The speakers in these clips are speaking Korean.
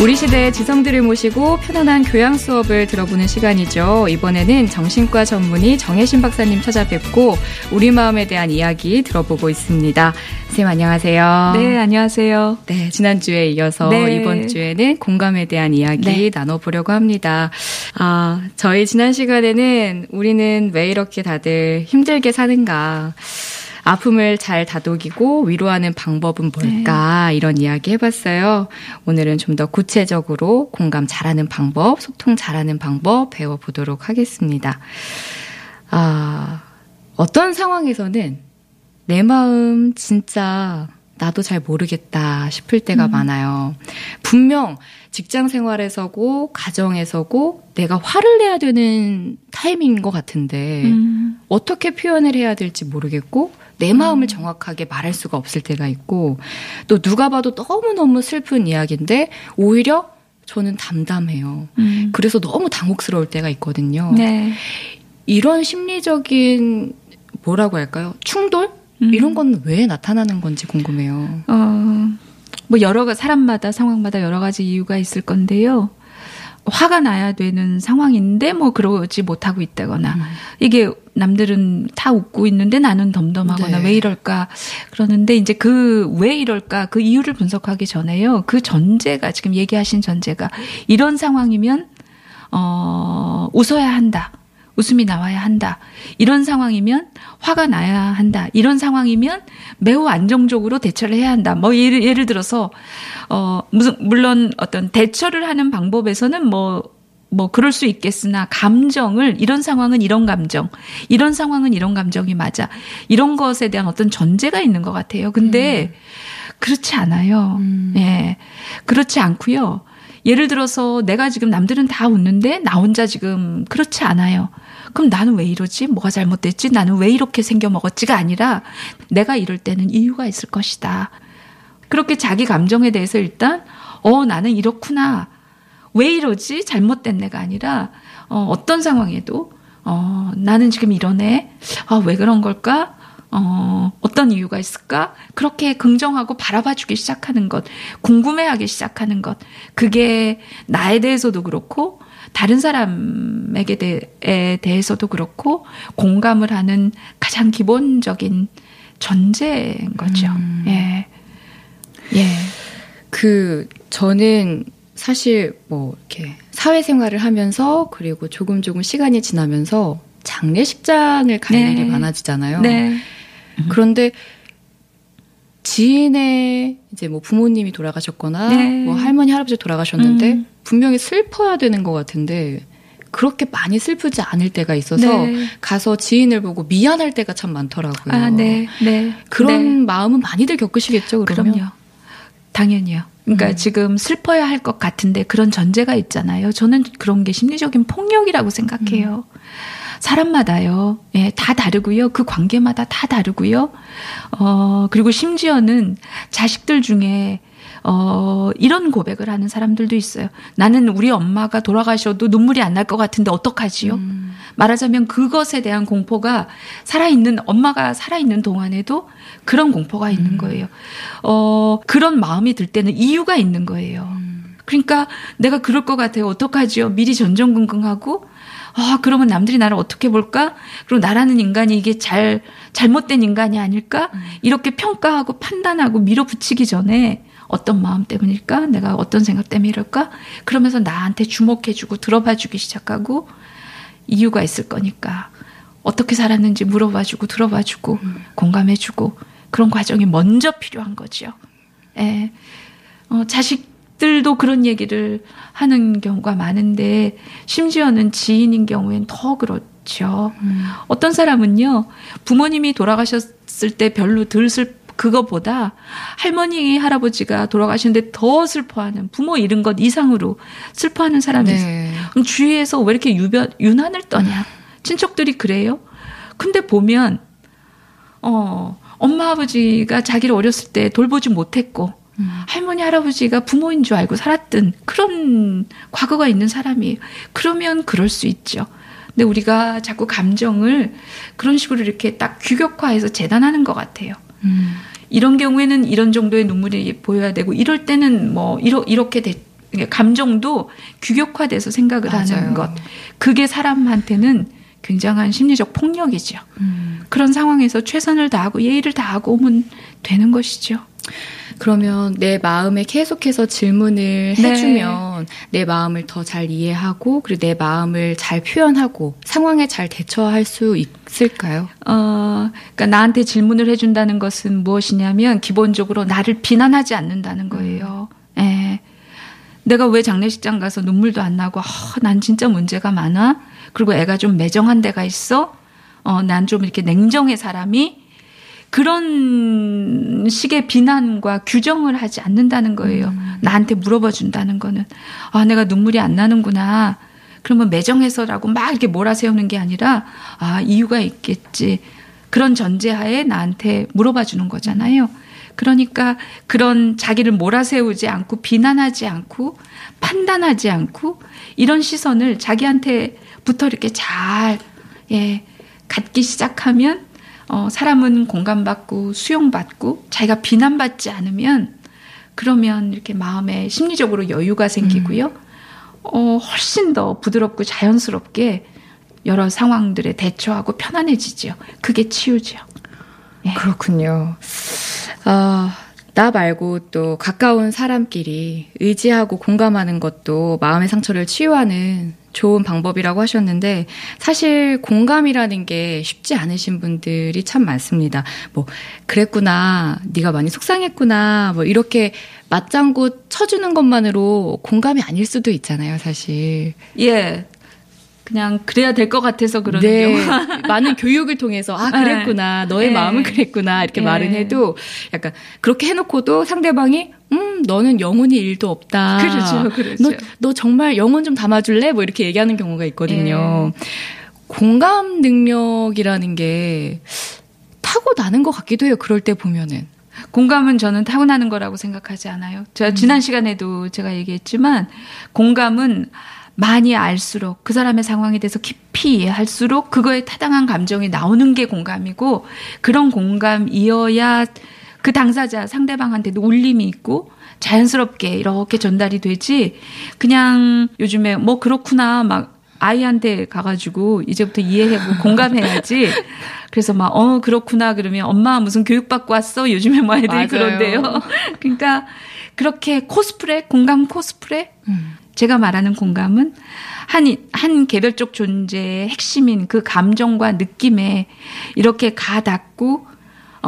우리 시대의 지성들을 모시고 편안한 교양 수업을 들어보는 시간이죠. 이번에는 정신과 전문의 정혜신 박사님 찾아뵙고 우리 마음에 대한 이야기 들어보고 있습니다. 선생님 안녕하세요. 네, 안녕하세요. 네, 지난주에 이어서 네. 이번 주에는 공감에 대한 이야기 네. 나눠보려고 합니다. 아, 저희 지난 시간에는 우리는 왜 이렇게 다들 힘들게 사는가. 아픔을 잘 다독이고 위로하는 방법은 뭘까? 이런 이야기 해봤어요. 오늘은 좀 더 구체적으로 공감 잘하는 방법, 소통 잘하는 방법 배워보도록 하겠습니다. 아, 어떤 상황에서는 내 마음 진짜 나도 잘 모르겠다 싶을 때가 많아요. 분명 직장 생활에서고 가정에서고 내가 화를 내야 되는 타이밍인 것 같은데 음, 어떻게 표현을 해야 될지 모르겠고 내 마음을 정확하게 말할 수가 없을 때가 있고 또 누가 봐도 너무너무 슬픈 이야기인데 오히려 저는 담담해요. 음. 그래서 너무 당혹스러울 때가 있거든요. 네. 이런 심리적인 뭐라고 할까요? 충돌? 음. 이런 건 왜 나타나는 건지 궁금해요. 어, 뭐 여러 가 사람마다 상황마다 여러 가지 이유가 있을 건데요. 화가 나야 되는 상황인데 뭐 그러지 못하고 있다거나 음. 이게 남들은 다 웃고 있는데 나는 덤덤하거나 네. 왜 이럴까 그러는데 이제 그 왜 이럴까 그 이유를 분석하기 전에요 그 전제가 지금 얘기하신 전제가 이런 상황이면 어 웃어야 한다 웃음이 나와야 한다. 이런 상황이면 화가 나야 한다. 이런 상황이면 매우 안정적으로 대처를 해야 한다. 뭐 예를 예를 들어서 어 무슨 물론 어떤 대처를 하는 방법에서는 뭐뭐 그럴 수 있겠으나 감정을 이런 상황은 이런 감정 이런 상황은 이런 감정이 맞아. 이런 것에 대한 어떤 전제가 있는 것 같아요. 근데 그렇지 않아요. 음. 예. 그렇지 않고요. 예를 들어서 내가 지금 남들은 다 웃는데 나 혼자 지금 그렇지 않아요 그럼 나는 왜 이러지? 뭐가 잘못됐지? 나는 왜 이렇게 생겨 먹었지가 아니라 내가 이럴 때는 이유가 있을 것이다. 그렇게 자기 감정에 대해서 일단 어 나는 이렇구나. 왜 이러지? 잘못된 내가 아니라 어, 어떤 상황에도 어 나는 지금 이러네. 아 왜 그런 걸까? 어 어떤 이유가 있을까? 그렇게 긍정하고 바라봐 주기 시작하는 것 궁금해하기 시작하는 것 그게 나에 대해서도 그렇고 다른 사람에게 대, 대해서도 그렇고 공감을 하는 가장 기본적인 전제인 거죠. 예. 예. 그 저는 사실 뭐 이렇게 사회생활을 하면서 그리고 조금 조금 시간이 지나면서 장례식장을 갈 네. 일이 많아지잖아요. 네. 그런데 지인의 이제 뭐 부모님이 돌아가셨거나 네. 뭐 할머니 할아버지 돌아가셨는데 음. 분명히 슬퍼야 되는 것 같은데 그렇게 많이 슬프지 않을 때가 있어서 네. 가서 지인을 보고 미안할 때가 참 많더라고요. 아, 네. 네. 그런 네. 마음은 많이들 겪으시겠죠, 그러면? 그럼요. 당연히요. 그러니까 음. 지금 슬퍼야 할 것 같은데 그런 전제가 있잖아요. 저는 그런 게 심리적인 폭력이라고 생각해요. 음. 사람마다요. 예, 다 다르고요. 그 관계마다 다 다르고요. 어, 그리고 심지어는 자식들 중에 어, 이런 고백을 하는 사람들도 있어요. 나는 우리 엄마가 돌아가셔도 눈물이 안 날 것 같은데 어떡하지요? 음. 말하자면 그것에 대한 공포가 살아있는, 엄마가 살아있는 동안에도 그런 공포가 있는 거예요. 어, 그런 마음이 들 때는 이유가 있는 거예요. 그러니까 내가 그럴 것 같아요. 어떡하지요? 미리 전전긍긍하고, 아, 그러면 남들이 나를 어떻게 볼까? 그리고 나라는 인간이 이게 잘, 잘못된 인간이 아닐까? 이렇게 평가하고 판단하고 밀어붙이기 전에 어떤 마음 때문일까? 내가 어떤 생각 때문에 이럴까? 그러면서 나한테 주목해주고 들어봐주기 시작하고 이유가 있을 거니까 어떻게 살았는지 물어봐주고 들어봐주고 공감해주고 그런 과정이 먼저 필요한 거죠. 예. 어, 자식 들도 그런 얘기를 하는 경우가 많은데 심지어는 지인인 경우엔 더 그렇죠. 어떤 사람은요 부모님이 돌아가셨을 때 별로 덜 슬, 그거보다 할머니, 할아버지가 돌아가시는데 더 슬퍼하는 부모 잃은 것 이상으로 슬퍼하는 사람이 네. 그럼 주위에서 왜 이렇게 유변, 유난을 떠냐? 친척들이 그래요? 근데 보면, 어, 엄마, 아버지가 자기를 어렸을 때 돌보지 못했고, 음. 할머니, 할아버지가 부모인 줄 알고 살았던 그런 과거가 있는 사람이에요. 그러면 그럴 수 있죠. 근데 우리가 자꾸 감정을 그런 식으로 이렇게 딱 규격화해서 재단하는 것 같아요. 음. 이런 경우에는 이런 정도의 눈물이 보여야 되고 이럴 때는 뭐 이러, 이렇게 돼, 감정도 규격화돼서 생각을 맞아요. 하는 것. 그게 사람한테는 굉장한 심리적 폭력이죠. 음. 그런 상황에서 최선을 다하고 예의를 다하고 오면 되는 것이죠. 그러면 내 마음에 계속해서 질문을 네. 해주면 내 마음을 더 잘 이해하고 그리고 내 마음을 잘 표현하고 상황에 잘 대처할 수 있을까요? 어, 그러니까 나한테 질문을 해준다는 것은 무엇이냐면 기본적으로 나를 비난하지 않는다는 거예요. 예. 네. 내가 왜 장례식장 가서 눈물도 안 나고, 어, 난 진짜 문제가 많아? 그리고 애가 좀 매정한 데가 있어? 어, 난 좀 이렇게 냉정해 사람이? 그런 식의 비난과 규정을 하지 않는다는 거예요. 음. 나한테 물어봐 준다는 거는 아 내가 눈물이 안 나는구나. 그러면 매정해서라고 막 이렇게 몰아세우는 게 아니라 아 이유가 있겠지. 그런 전제하에 나한테 물어봐 주는 거잖아요. 그러니까 그런 자기를 몰아세우지 않고 비난하지 않고 판단하지 않고 이런 시선을 자기한테부터 이렇게 잘 예, 갖기 시작하면 어, 사람은 공감받고 수용받고 자기가 비난받지 않으면 그러면 이렇게 마음에 심리적으로 여유가 생기고요. 음. 어, 훨씬 더 부드럽고 자연스럽게 여러 상황들에 대처하고 편안해지죠. 그게 치유죠. 예. 그렇군요. 아, 나 말고 또 가까운 사람끼리 의지하고 공감하는 것도 마음의 상처를 치유하는 좋은 방법이라고 하셨는데 사실 공감이라는 게 쉽지 않으신 분들이 참 많습니다. 뭐 그랬구나, 네가 많이 속상했구나, 뭐 이렇게 맞장구 쳐주는 것만으로 공감이 아닐 수도 있잖아요, 사실. 예. 그냥 그래야 될 것 같아서 그러는 네. 경우 많은 교육을 통해서 아 그랬구나 네. 너의 네. 마음은 그랬구나 이렇게 네. 말은 해도 약간 그렇게 해놓고도 상대방이 음 너는 영혼이 일도 없다 그렇죠 그렇죠 너, 너 정말 영혼 좀 담아줄래 뭐 이렇게 얘기하는 경우가 있거든요 네. 공감 능력이라는 게 타고 나는 것 같기도 해요 그럴 때 보면은 공감은 저는 타고나는 거라고 생각하지 않아요 제가 음. 지난 시간에도 제가 얘기했지만 공감은 많이 알수록 그 사람의 상황에 대해서 깊이 이해할수록 그거에 타당한 감정이 나오는 게 공감이고 그런 공감이어야 그 당사자 상대방한테도 울림이 있고 자연스럽게 이렇게 전달이 되지. 그냥 요즘에 뭐 그렇구나 막 아이한테 가가지고 이제부터 이해하고 공감해야지. 그래서 막, 어, 그렇구나. 그러면 엄마 무슨 교육받고 왔어? 요즘에 뭐 애들이 맞아요. 그런데요. 그러니까 그렇게 코스프레, 공감 코스프레? 음. 제가 말하는 공감은 한, 한 개별적 존재의 핵심인 그 감정과 느낌에 이렇게 가 닿고,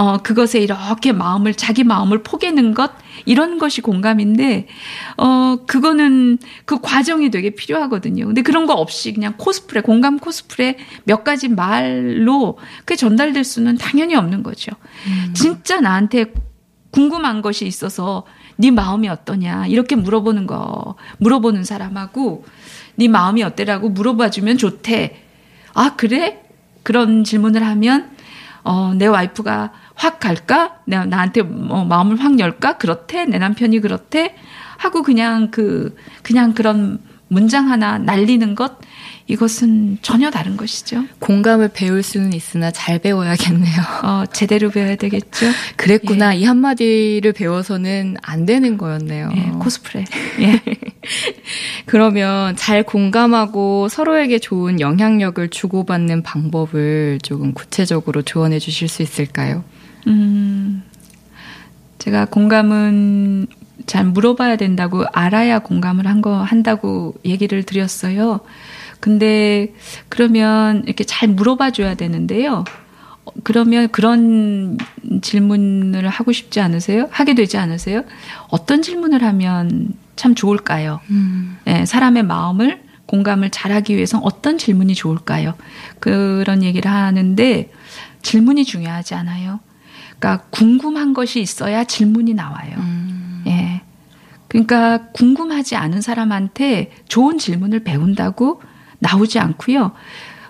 어, 그것에 이렇게 마음을, 자기 마음을 포개는 것, 이런 것이 공감인데, 어, 그거는 그 과정이 되게 필요하거든요. 근데 그런 거 없이 그냥 코스프레, 공감 코스프레 몇 가지 말로 그게 전달될 수는 당연히 없는 거죠. 음. 진짜 나한테 궁금한 것이 있어서 네 마음이 어떠냐 이렇게 물어보는 거 물어보는 사람하고 네 마음이 어때라고 물어봐주면 좋대. 아 그래? 그런 질문을 하면 어, 내 와이프가 확 갈까? 내 나한테 어, 마음을 확 열까? 그렇대. 내 남편이 그렇대. 하고 그냥 그 그냥 그런 문장 하나 날리는 것 이것은 전혀 다른 것이죠. 공감을 배울 수는 있으나 잘 배워야겠네요. 어, 제대로 배워야 되겠죠. 그랬구나. 예. 이 한마디를 배워서는 안 되는 거였네요. 예, 코스프레. 예. 그러면 잘 공감하고 서로에게 좋은 영향력을 주고받는 방법을 조금 구체적으로 조언해 주실 수 있을까요? 음, 제가 공감은 잘 물어봐야 된다고 알아야 공감을 한 거 한다고 얘기를 드렸어요. 근데 그러면 이렇게 잘 물어봐 줘야 되는데요. 그러면 그런 질문을 하고 싶지 않으세요? 하게 되지 않으세요? 어떤 질문을 하면 참 좋을까요? 음. 네, 사람의 마음을 공감을 잘하기 위해서 어떤 질문이 좋을까요? 그런 얘기를 하는데 질문이 중요하지 않아요. 그러니까 궁금한 것이 있어야 질문이 나와요. 음. 예. 그러니까 궁금하지 않은 사람한테 좋은 질문을 배운다고 나오지 않고요.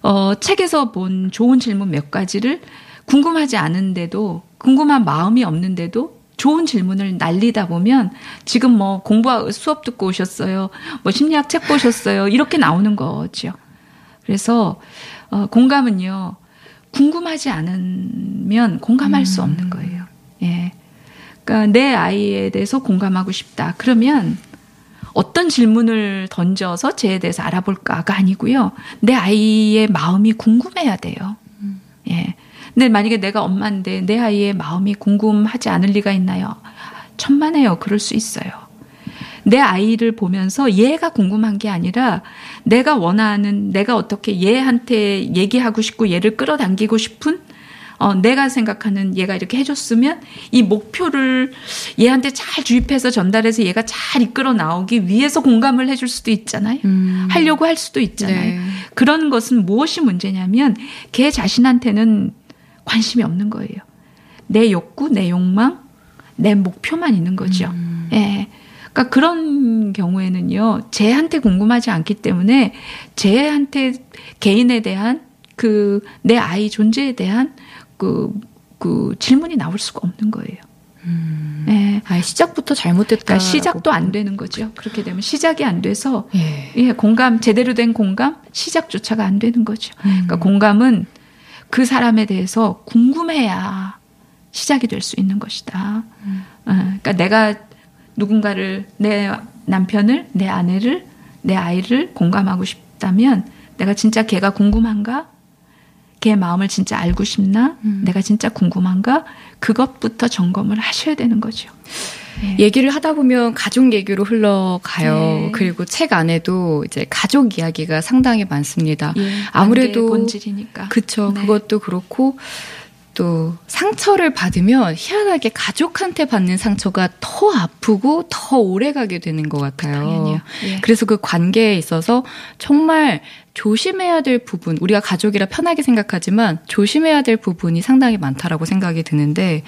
어, 책에서 본 좋은 질문 몇 가지를 궁금하지 않은데도 궁금한 마음이 없는데도 좋은 질문을 날리다 보면 지금 뭐 공부 수업 듣고 오셨어요. 뭐 심리학 책 보셨어요. 이렇게 나오는 거죠. 그래서 어, 공감은요. 궁금하지 않으면 공감할 음. 수 없는 거예요. 예. 그러니까 내 아이에 대해서 공감하고 싶다. 그러면 어떤 질문을 던져서 쟤에 대해서 알아볼까가 아니고요. 내 아이의 마음이 궁금해야 돼요. 음. 예. 근데 만약에 내가 엄마인데 내 아이의 마음이 궁금하지 않을 리가 있나요? 천만에요. 그럴 수 있어요. 내 아이를 보면서 얘가 궁금한 게 아니라 내가 원하는 내가 어떻게 얘한테 얘기하고 싶고 얘를 끌어당기고 싶은 어, 내가 생각하는 얘가 이렇게 해줬으면 이 목표를 얘한테 잘 주입해서 전달해서 얘가 잘 이끌어 나오기 위해서 공감을 해줄 수도 있잖아요. 음. 하려고 할 수도 있잖아요. 네. 그런 것은 무엇이 문제냐면 걔 자신한테는 관심이 없는 거예요. 내 욕구, 내 욕망, 내 목표만 있는 거죠. 음. 예. 그러니까 그런 경우에는요, 쟤한테 궁금하지 않기 때문에 쟤한테 개인에 대한 그 내 아이 존재에 대한 그, 그 질문이 나올 수가 없는 거예요. 음. 예. 아, 시작부터 잘못됐다. 그러니까 시작도 안 되는 거죠. 그렇게 되면 시작이 안 돼서 예. 예 공감 제대로 된 공감 시작조차가 안 되는 거죠. 음. 그러니까 공감은 그 사람에 대해서 궁금해야 시작이 될 수 있는 것이다. 음. 어, 그러니까 내가 누군가를 내 남편을 내 아내를 내 아이를 공감하고 싶다면 내가 진짜 걔가 궁금한가? 걔 마음을 진짜 알고 싶나? 음. 내가 진짜 궁금한가? 그것부터 점검을 하셔야 되는 거죠. 네. 얘기를 하다 보면 가족 얘기로 흘러가요. 네. 그리고 책 안에도 이제 가족 이야기가 상당히 많습니다. 예, 아무래도 본질이니까. 그쵸. 네. 그것도 그렇고 또 상처를 받으면 희한하게 가족한테 받는 상처가 더 아프고 더 오래 가게 되는 것 같아요. 예. 그래서 그 관계에 있어서 정말 조심해야 될 부분, 우리가 가족이라 편하게 생각하지만 조심해야 될 부분이 상당히 많다라고 생각이 드는데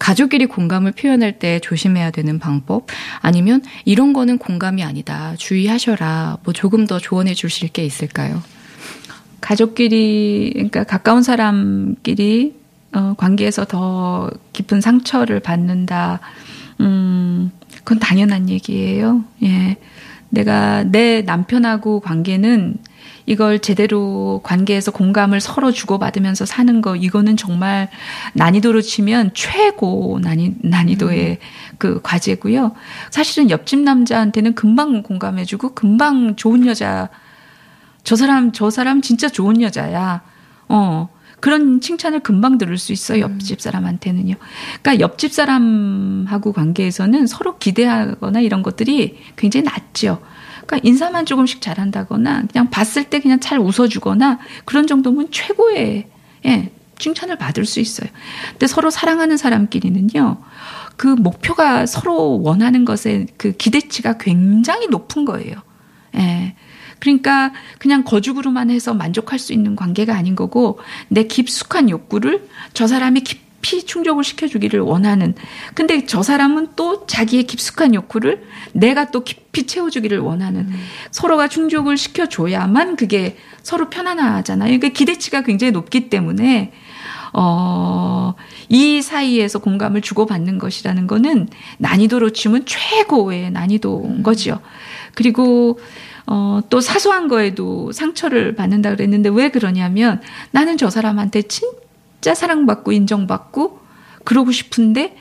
가족끼리 공감을 표현할 때 조심해야 되는 방법 아니면 이런 거는 공감이 아니다. 주의하셔라. 뭐 조금 더 조언해 주실 게 있을까요? 가족끼리 그러니까 가까운 사람끼리 어, 관계에서 더 깊은 상처를 받는다. 음, 그건 당연한 얘기예요. 예. 내가 내 남편하고 관계는 이걸 제대로 관계에서 공감을 서로 주고받으면서 사는 거 이거는 정말 난이도로 치면 최고 난이, 난이도의 음. 그 과제고요. 사실은 옆집 남자한테는 금방 공감해주고 금방 좋은 여자 저 사람 저 사람 진짜 좋은 여자야. 어. 그런 칭찬을 금방 들을 수 있어요. 음. 옆집 사람한테는요. 그러니까 옆집 사람하고 관계에서는 서로 기대하거나 이런 것들이 굉장히 낮죠. 그러니까 인사만 조금씩 잘한다거나 그냥 봤을 때 그냥 잘 웃어주거나 그런 정도면 최고의 예, 칭찬을 받을 수 있어요. 근데 서로 사랑하는 사람끼리는요. 그 목표가 서로 원하는 것에 그 기대치가 굉장히 높은 거예요. 예. 그러니까 그냥 거죽으로만 해서 만족할 수 있는 관계가 아닌 거고 내 깊숙한 욕구를 저 사람이 깊이 충족을 시켜주기를 원하는. 근데 저 사람은 또 자기의 깊숙한 욕구를 내가 또 깊이 채워주기를 원하는. 음. 서로가 충족을 시켜줘야만 그게 서로 편안하잖아요. 그러니까 기대치가 굉장히 높기 때문에 어, 이 사이에서 공감을 주고받는 것이라는 거는 난이도로 치면 최고의 난이도인 음. 거죠. 그리고 어, 또 사소한 거에도 상처를 받는다 그랬는데 왜 그러냐면 나는 저 사람한테 진짜 사랑받고 인정받고 그러고 싶은데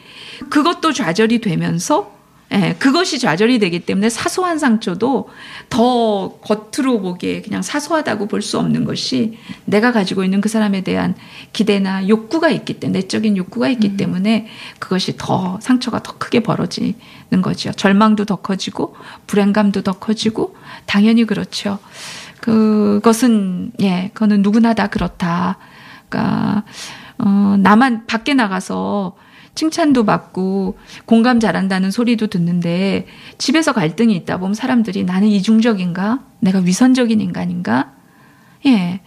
그것도 좌절이 되면서 예, 그것이 좌절이 되기 때문에 사소한 상처도 더 겉으로 보기에 그냥 사소하다고 볼 수 없는 것이 내가 가지고 있는 그 사람에 대한 기대나 욕구가 있기 때문에 내적인 욕구가 있기 음. 때문에 그것이 더 상처가 더 크게 벌어지는 거죠. 절망도 더 커지고 불안감도 더 커지고 당연히 그렇죠. 그것은 예, 그거는 누구나 다 그렇다. 그러니까 어 나만 밖에 나가서 칭찬도 받고 공감 잘한다는 소리도 듣는데 집에서 갈등이 있다 보면 사람들이 나는 이중적인가? 내가 위선적인 인간인가? 예.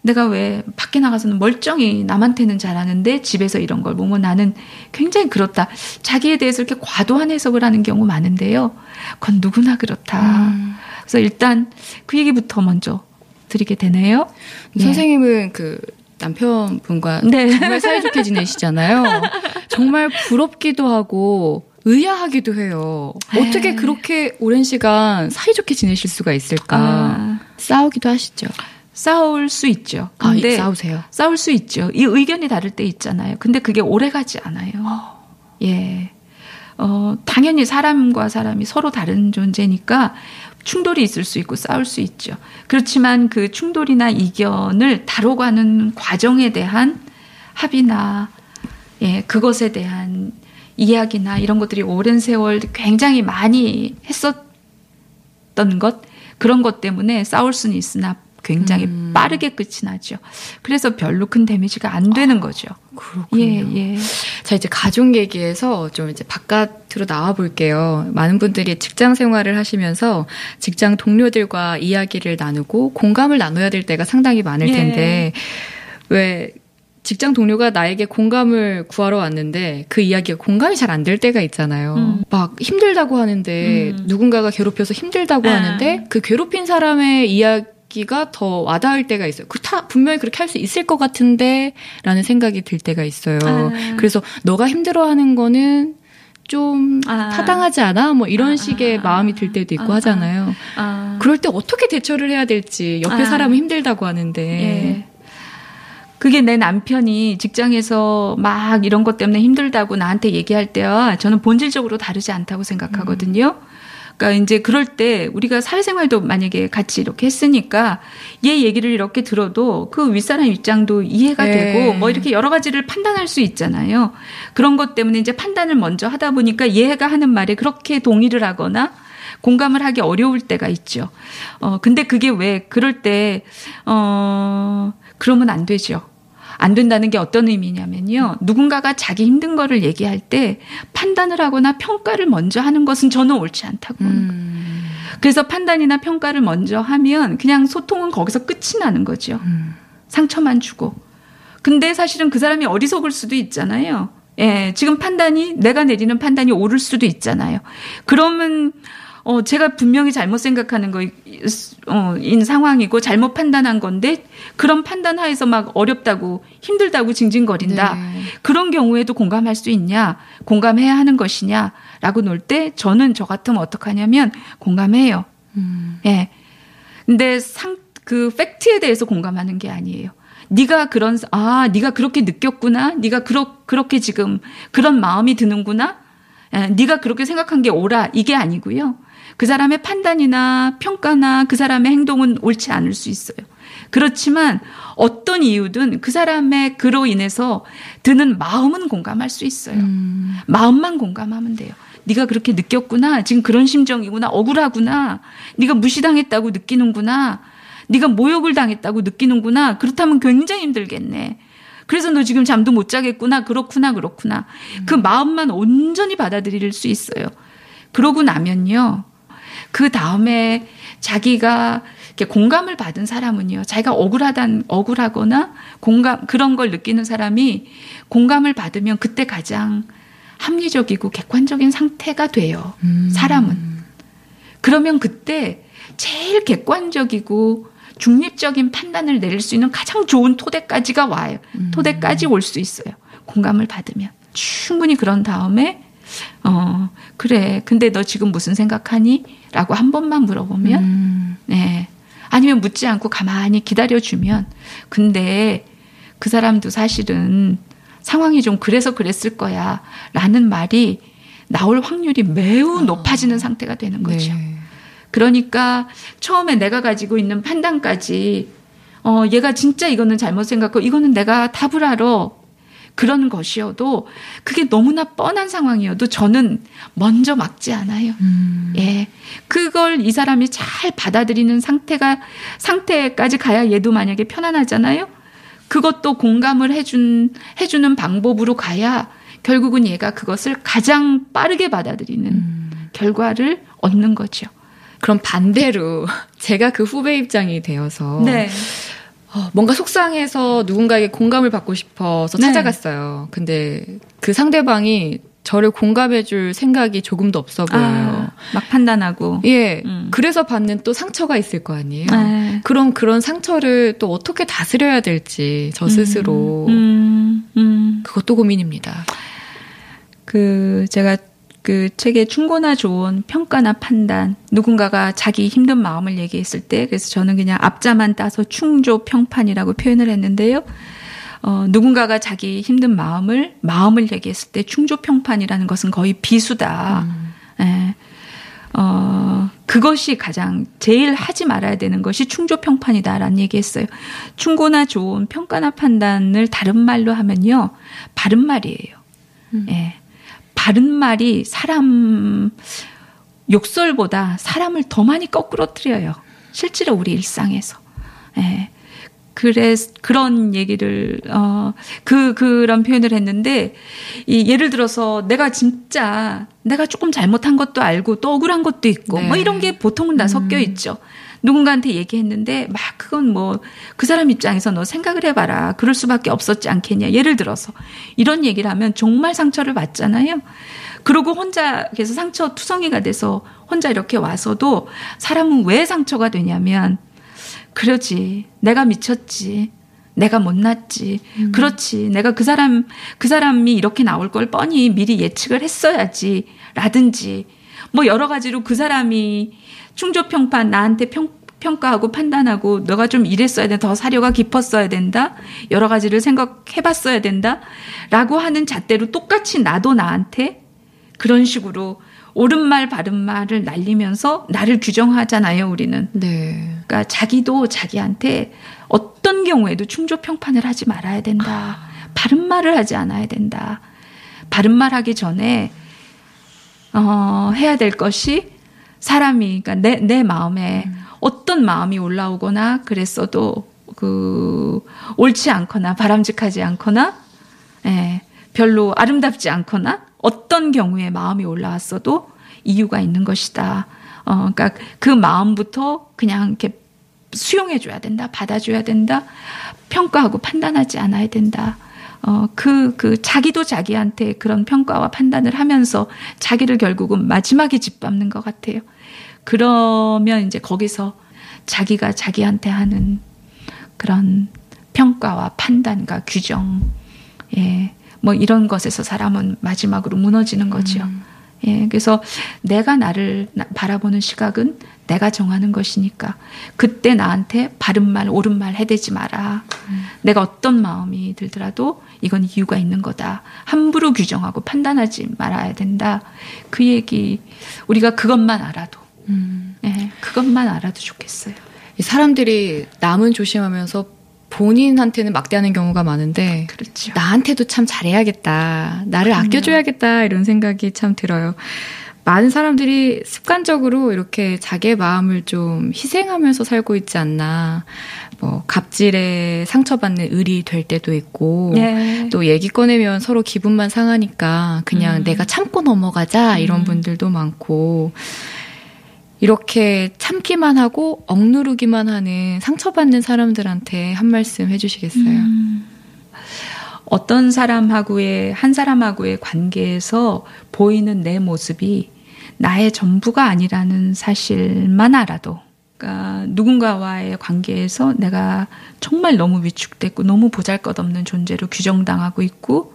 내가 왜 밖에 나가서는 멀쩡히 남한테는 잘하는데 집에서 이런 걸 보면 나는 굉장히 그렇다. 자기에 대해서 이렇게 과도한 해석을 하는 경우 많은데요. 그건 누구나 그렇다. 음. 그래서 일단 그 얘기부터 먼저 드리게 되네요. 네. 선생님은 그 남편분과 네. 정말 사이좋게 지내시잖아요. 정말 부럽기도 하고 의아하기도 해요. 어떻게 에이. 그렇게 오랜 시간 사이좋게 지내실 수가 있을까? 아, 싸우기도 하시죠. 싸울 수 있죠. 아, 근데 싸우세요. 싸울 수 있죠. 이 의견이 다를 때 있잖아요. 근데 그게 오래 가지 않아요. 예. 어, 당연히 사람과 사람이 서로 다른 존재니까 충돌이 있을 수 있고 싸울 수 있죠. 그렇지만 그 충돌이나 이견을 다뤄가는 과정에 대한 합의나 예, 그것에 대한 이야기나 이런 것들이 오랜 세월 굉장히 많이 했었던 것 그런 것 때문에 싸울 수는 있으나 굉장히 음. 빠르게 끝이 나죠. 그래서 별로 큰 데미지가 안 되는 거죠. 그렇군요. 예, 예. 자, 이제 가족 얘기에서 좀 이제 바깥으로 나와 볼게요. 많은 분들이 직장 생활을 하시면서 직장 동료들과 이야기를 나누고 공감을 나눠야 될 때가 상당히 많을 예. 텐데, 왜 직장 동료가 나에게 공감을 구하러 왔는데 그 이야기가 공감이 잘 안 될 때가 있잖아요. 음. 막 힘들다고 하는데 음. 누군가가 괴롭혀서 힘들다고 아. 하는데 그 괴롭힌 사람의 이야기 가 더 와닿을 때가 있어요. 그 타, 분명히 그렇게 할 수 있을 것 같은데 라는 생각이 들 때가 있어요. 아. 그래서 너가 힘들어하는 거는 좀 아. 타당하지 않아? 뭐 이런 아, 식의 아, 마음이 들 때도 있고 아, 하잖아요. 아, 그럴 때 어떻게 대처를 해야 될지 옆에 아. 사람은 힘들다고 하는데 예. 그게 내 남편이 직장에서 막 이런 것 때문에 힘들다고 나한테 얘기할 때와 저는 본질적으로 다르지 않다고 생각하거든요. 그러니까 이제 그럴 때 우리가 사회생활도 만약에 같이 이렇게 했으니까 얘 얘기를 이렇게 들어도 그 윗사람 입장도 이해가 네. 되고 뭐 이렇게 여러 가지를 판단할 수 있잖아요. 그런 것 때문에 이제 판단을 먼저 하다 보니까 얘가 하는 말에 그렇게 동의를 하거나 공감을 하기 어려울 때가 있죠. 어, 근데 그게 왜 그럴 때, 어, 그러면 안 되죠. 안 된다는 게 어떤 의미냐면요. 누군가가 자기 힘든 거를 얘기할 때 판단을 하거나 평가를 먼저 하는 것은 저는 옳지 않다고. 음, 그래서 판단이나 평가를 먼저 하면 그냥 소통은 거기서 끝이 나는 거죠. 음. 상처만 주고. 근데 사실은 그 사람이 어리석을 수도 있잖아요. 예, 지금 판단이 내가 내리는 판단이 옳을 수도 있잖아요. 그러면 어 제가 분명히 잘못 생각하는 거인 상황이고 잘못 판단한 건데 그런 판단 하에서 막 어렵다고 힘들다고 징징거린다. 네. 그런 경우에도 공감할 수 있냐? 공감해야 하는 것이냐 라고 놀 때 저는 저 같으면 어떡하냐면 공감해요. 음. 예. 근데 상 그 팩트에 대해서 공감하는 게 아니에요. 네가 그런 아, 네가 그렇게 느꼈구나. 네가 그렇 그렇게 지금 그런 마음이 드는구나. 예, 네가 그렇게 생각한 게 옳아. 이게 아니고요. 그 사람의 판단이나 평가나 그 사람의 행동은 옳지 않을 수 있어요. 그렇지만 어떤 이유든 그 사람의 그로 인해서 드는 마음은 공감할 수 있어요. 음. 마음만 공감하면 돼요. 네가 그렇게 느꼈구나. 지금 그런 심정이구나. 억울하구나. 네가 무시당했다고 느끼는구나. 네가 모욕을 당했다고 느끼는구나. 그렇다면 굉장히 힘들겠네. 그래서 너 지금 잠도 못 자겠구나. 그렇구나. 그렇구나. 그 마음만 온전히 받아들일 수 있어요. 그러고 나면요. 그 다음에 자기가 이렇게 공감을 받은 사람은요. 자기가 억울하단 억울하거나 공감 그런 걸 느끼는 사람이 공감을 받으면 그때 가장 합리적이고 객관적인 상태가 돼요. 음. 사람은. 그러면 그때 제일 객관적이고 중립적인 판단을 내릴 수 있는 가장 좋은 토대까지가 와요. 토대까지 올 수 있어요. 공감을 받으면. 충분히 그런 다음에, 어, 그래. 근데 너 지금 무슨 생각하니? 라고 한 번만 물어보면, 음. 네. 아니면 묻지 않고 가만히 기다려주면, 근데 그 사람도 사실은 상황이 좀 그래서 그랬을 거야. 라는 말이 나올 확률이 매우 높아지는 상태가 되는 거죠. 네. 그러니까 처음에 내가 가지고 있는 판단까지 어 얘가 진짜 이거는 잘못 생각하고 이거는 내가 답을 알아 그런 것이어도 그게 너무나 뻔한 상황이어도 저는 먼저 막지 않아요. 음. 예. 그걸 이 사람이 잘 받아들이는 상태가 상태까지 가야 얘도 만약에 편안하잖아요. 그것도 공감을 해준 해주는 방법으로 가야 결국은 얘가 그것을 가장 빠르게 받아들이는 음. 결과를 얻는 거죠. 그럼 반대로 제가 그 후배 입장이 되어서 네. 어, 뭔가 속상해서 누군가에게 공감을 받고 싶어서 네. 찾아갔어요. 근데 그 상대방이 저를 공감해줄 생각이 조금도 없어 보여요. 아, 막 판단하고. 예. 음. 그래서 받는 또 상처가 있을 거 아니에요. 네. 그럼 그런 상처를 또 어떻게 다스려야 될지 저 스스로 음, 음. 그것도 고민입니다. 그 제가 그 책의 충고나 좋은 평가나 판단 누군가가 자기 힘든 마음을 얘기했을 때 그래서 저는 그냥 앞자만 따서 충조 평판이라고 표현을 했는데요. 어, 누군가가 자기 힘든 마음을 마음을 얘기했을 때 충조 평판이라는 것은 거의 비수다. 예. 어, 그것이 가장 제일 하지 말아야 되는 것이 충조 평판이다라는 얘기했어요. 충고나 좋은 평가나 판단을 다른 말로 하면요. 바른 말이에요. 예. 바른 말이 사람 욕설보다 사람을 더 많이 거꾸러뜨려요. 실제로 우리 일상에서. 예. 그래 그런 얘기를 어 그 그런 표현을 했는데 이 예를 들어서 내가 진짜 내가 조금 잘못한 것도 알고 또 억울한 것도 있고 네. 뭐 이런 게 보통은 다 섞여 있죠. 누군가한테 얘기했는데 막 그건 뭐 그 사람 입장에서 너 생각을 해봐라 그럴 수밖에 없었지 않겠냐 예를 들어서 이런 얘기를 하면 정말 상처를 받잖아요. 그러고 혼자 그래서 상처 투성이가 돼서 혼자 이렇게 와서도 사람은 왜 상처가 되냐면 그러지. 내가 미쳤지. 내가 못났지. 그렇지. 내가 그 사람, 그 사람이 이렇게 나올 걸 뻔히 미리 예측을 했어야지. 라든지. 뭐 여러 가지로 그 사람이 충조 평판 나한테 평, 평가하고 판단하고 너가 좀 이랬어야 된다. 더 사려가 깊었어야 된다. 여러 가지를 생각해 봤어야 된다. 라고 하는 잣대로 똑같이 나도 나한테 그런 식으로 옳은 말, 바른 말을 날리면서 나를 규정하잖아요, 우리는. 네. 그러니까 자기도 자기한테 어떤 경우에도 충조 평판을 하지 말아야 된다. 바른 말을 하지 않아야 된다. 바른 말 하기 전에 어, 해야 될 것이 사람이 그러니까 내, 내 마음에 어떤 마음이 올라오거나 그랬어도 그 옳지 않거나 바람직하지 않거나 예, 별로 아름답지 않거나 어떤 경우에 마음이 올라왔어도 이유가 있는 것이다. 어, 그러니까 그 마음부터 그냥 이렇게 수용해줘야 된다, 받아줘야 된다, 평가하고 판단하지 않아야 된다. 어, 그, 그, 자기도 자기한테 그런 평가와 판단을 하면서 자기를 결국은 마지막에 짓밟는 것 같아요. 그러면 이제 거기서 자기가 자기한테 하는 그런 평가와 판단과 규정, 예, 뭐 이런 것에서 사람은 마지막으로 무너지는 거죠. 예, 그래서 내가 나를 나- 바라보는 시각은 내가 정하는 것이니까 그때 나한테 바른 말, 옳은 말 해대지 마라. 내가 어떤 마음이 들더라도 이건 이유가 있는 거다. 함부로 규정하고 판단하지 말아야 된다. 그 얘기 우리가 그것만 알아도 예, 그것만 알아도 좋겠어요. 이 사람들이 남은 조심하면서 본인한테는 막대하는 경우가 많은데 그렇죠. 나한테도 참 잘해야겠다. 나를 아껴줘야겠다. 이런 생각이 참 들어요. 많은 사람들이 습관적으로 이렇게 자기의 마음을 좀 희생하면서 살고 있지 않나. 뭐, 갑질에 상처받는 을이 될 때도 있고. 네. 또 얘기 꺼내면 서로 기분만 상하니까 그냥 음. 내가 참고 넘어가자. 이런 분들도 많고. 이렇게 참기만 하고 억누르기만 하는 상처받는 사람들한테 한 말씀 해주시겠어요? 음. 어떤 사람하고의 한 사람하고의 관계에서 보이는 내 모습이 나의 전부가 아니라는 사실만 알아도 그러니까 누군가와의 관계에서 내가 정말 너무 위축됐고 너무 보잘것없는 존재로 규정당하고 있고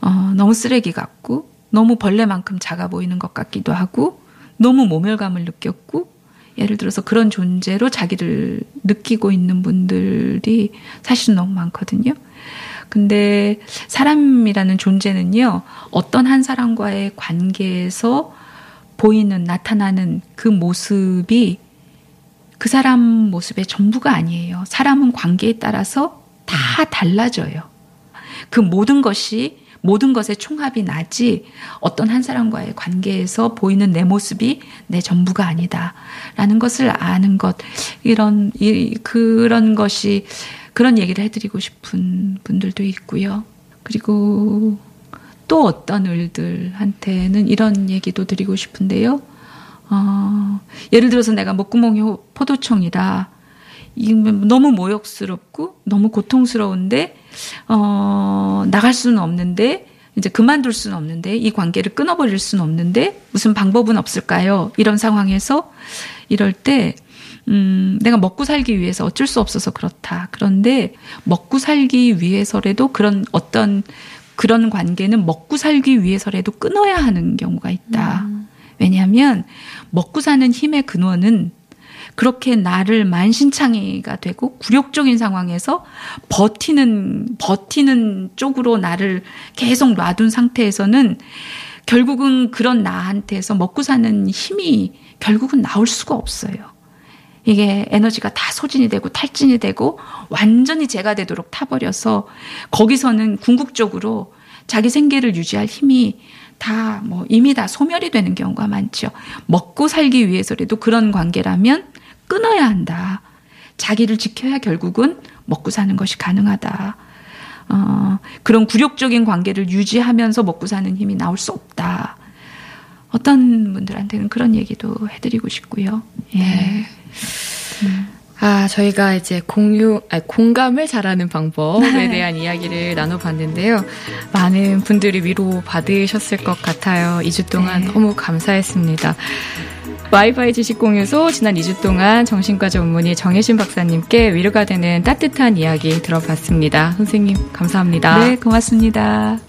어, 너무 쓰레기 같고 너무 벌레만큼 작아 보이는 것 같기도 하고 너무 모멸감을 느꼈고 예를 들어서 그런 존재로 자기를 느끼고 있는 분들이 사실 너무 많거든요. 근데 사람이라는 존재는요, 어떤 한 사람과의 관계에서 보이는, 나타나는 그 모습이 그 사람 모습의 전부가 아니에요. 사람은 관계에 따라서 다 달라져요. 그 모든 것이 모든 것의 총합이 나지 어떤 한 사람과의 관계에서 보이는 내 모습이 내 전부가 아니다라는 것을 아는 것 이런 이, 그런 것이 그런 얘기를 해드리고 싶은 분들도 있고요. 그리고 또 어떤 을들한테는 이런 얘기도 드리고 싶은데요. 어, 예를 들어서 내가 목구멍이 호- 포도청이라 이 너무 모욕스럽고 너무 고통스러운데 어 나갈 수는 없는데 이제 그만둘 수는 없는데 이 관계를 끊어버릴 수는 없는데 무슨 방법은 없을까요? 이런 상황에서 이럴 때 음, 내가 먹고 살기 위해서 어쩔 수 없어서 그렇다. 그런데 먹고 살기 위해서라도 그런 어떤 그런 관계는 먹고 살기 위해서라도 끊어야 하는 경우가 있다. 음. 왜냐하면 먹고 사는 힘의 근원은 그렇게 나를 만신창이가 되고 굴욕적인 상황에서 버티는 버티는 쪽으로 나를 계속 놔둔 상태에서는 결국은 그런 나한테서 먹고 사는 힘이 결국은 나올 수가 없어요. 이게 에너지가 다 소진이 되고 탈진이 되고 완전히 제가 되도록 타버려서 거기서는 궁극적으로 자기 생계를 유지할 힘이 다 뭐 이미 다 소멸이 되는 경우가 많죠. 먹고 살기 위해서라도 그런 관계라면 끊어야 한다. 자기를 지켜야 결국은 먹고 사는 것이 가능하다. 어, 그런 굴욕적인 관계를 유지하면서 먹고 사는 힘이 나올 수 없다. 어떤 분들한테는 그런 얘기도 해드리고 싶고요. 예. 네. 음. 아, 저희가 이제 공유, 아니, 공감을 잘하는 방법에 네. 대한 이야기를 나눠봤는데요. 많은 분들이 위로 받으셨을 것 같아요. 2주 동안 네. 너무 감사했습니다. 와이파이 지식공유소 지난 2주 동안 정신과 전문의 정혜신 박사님께 위로가 되는 따뜻한 이야기 들어봤습니다. 선생님, 감사합니다. 네, 고맙습니다.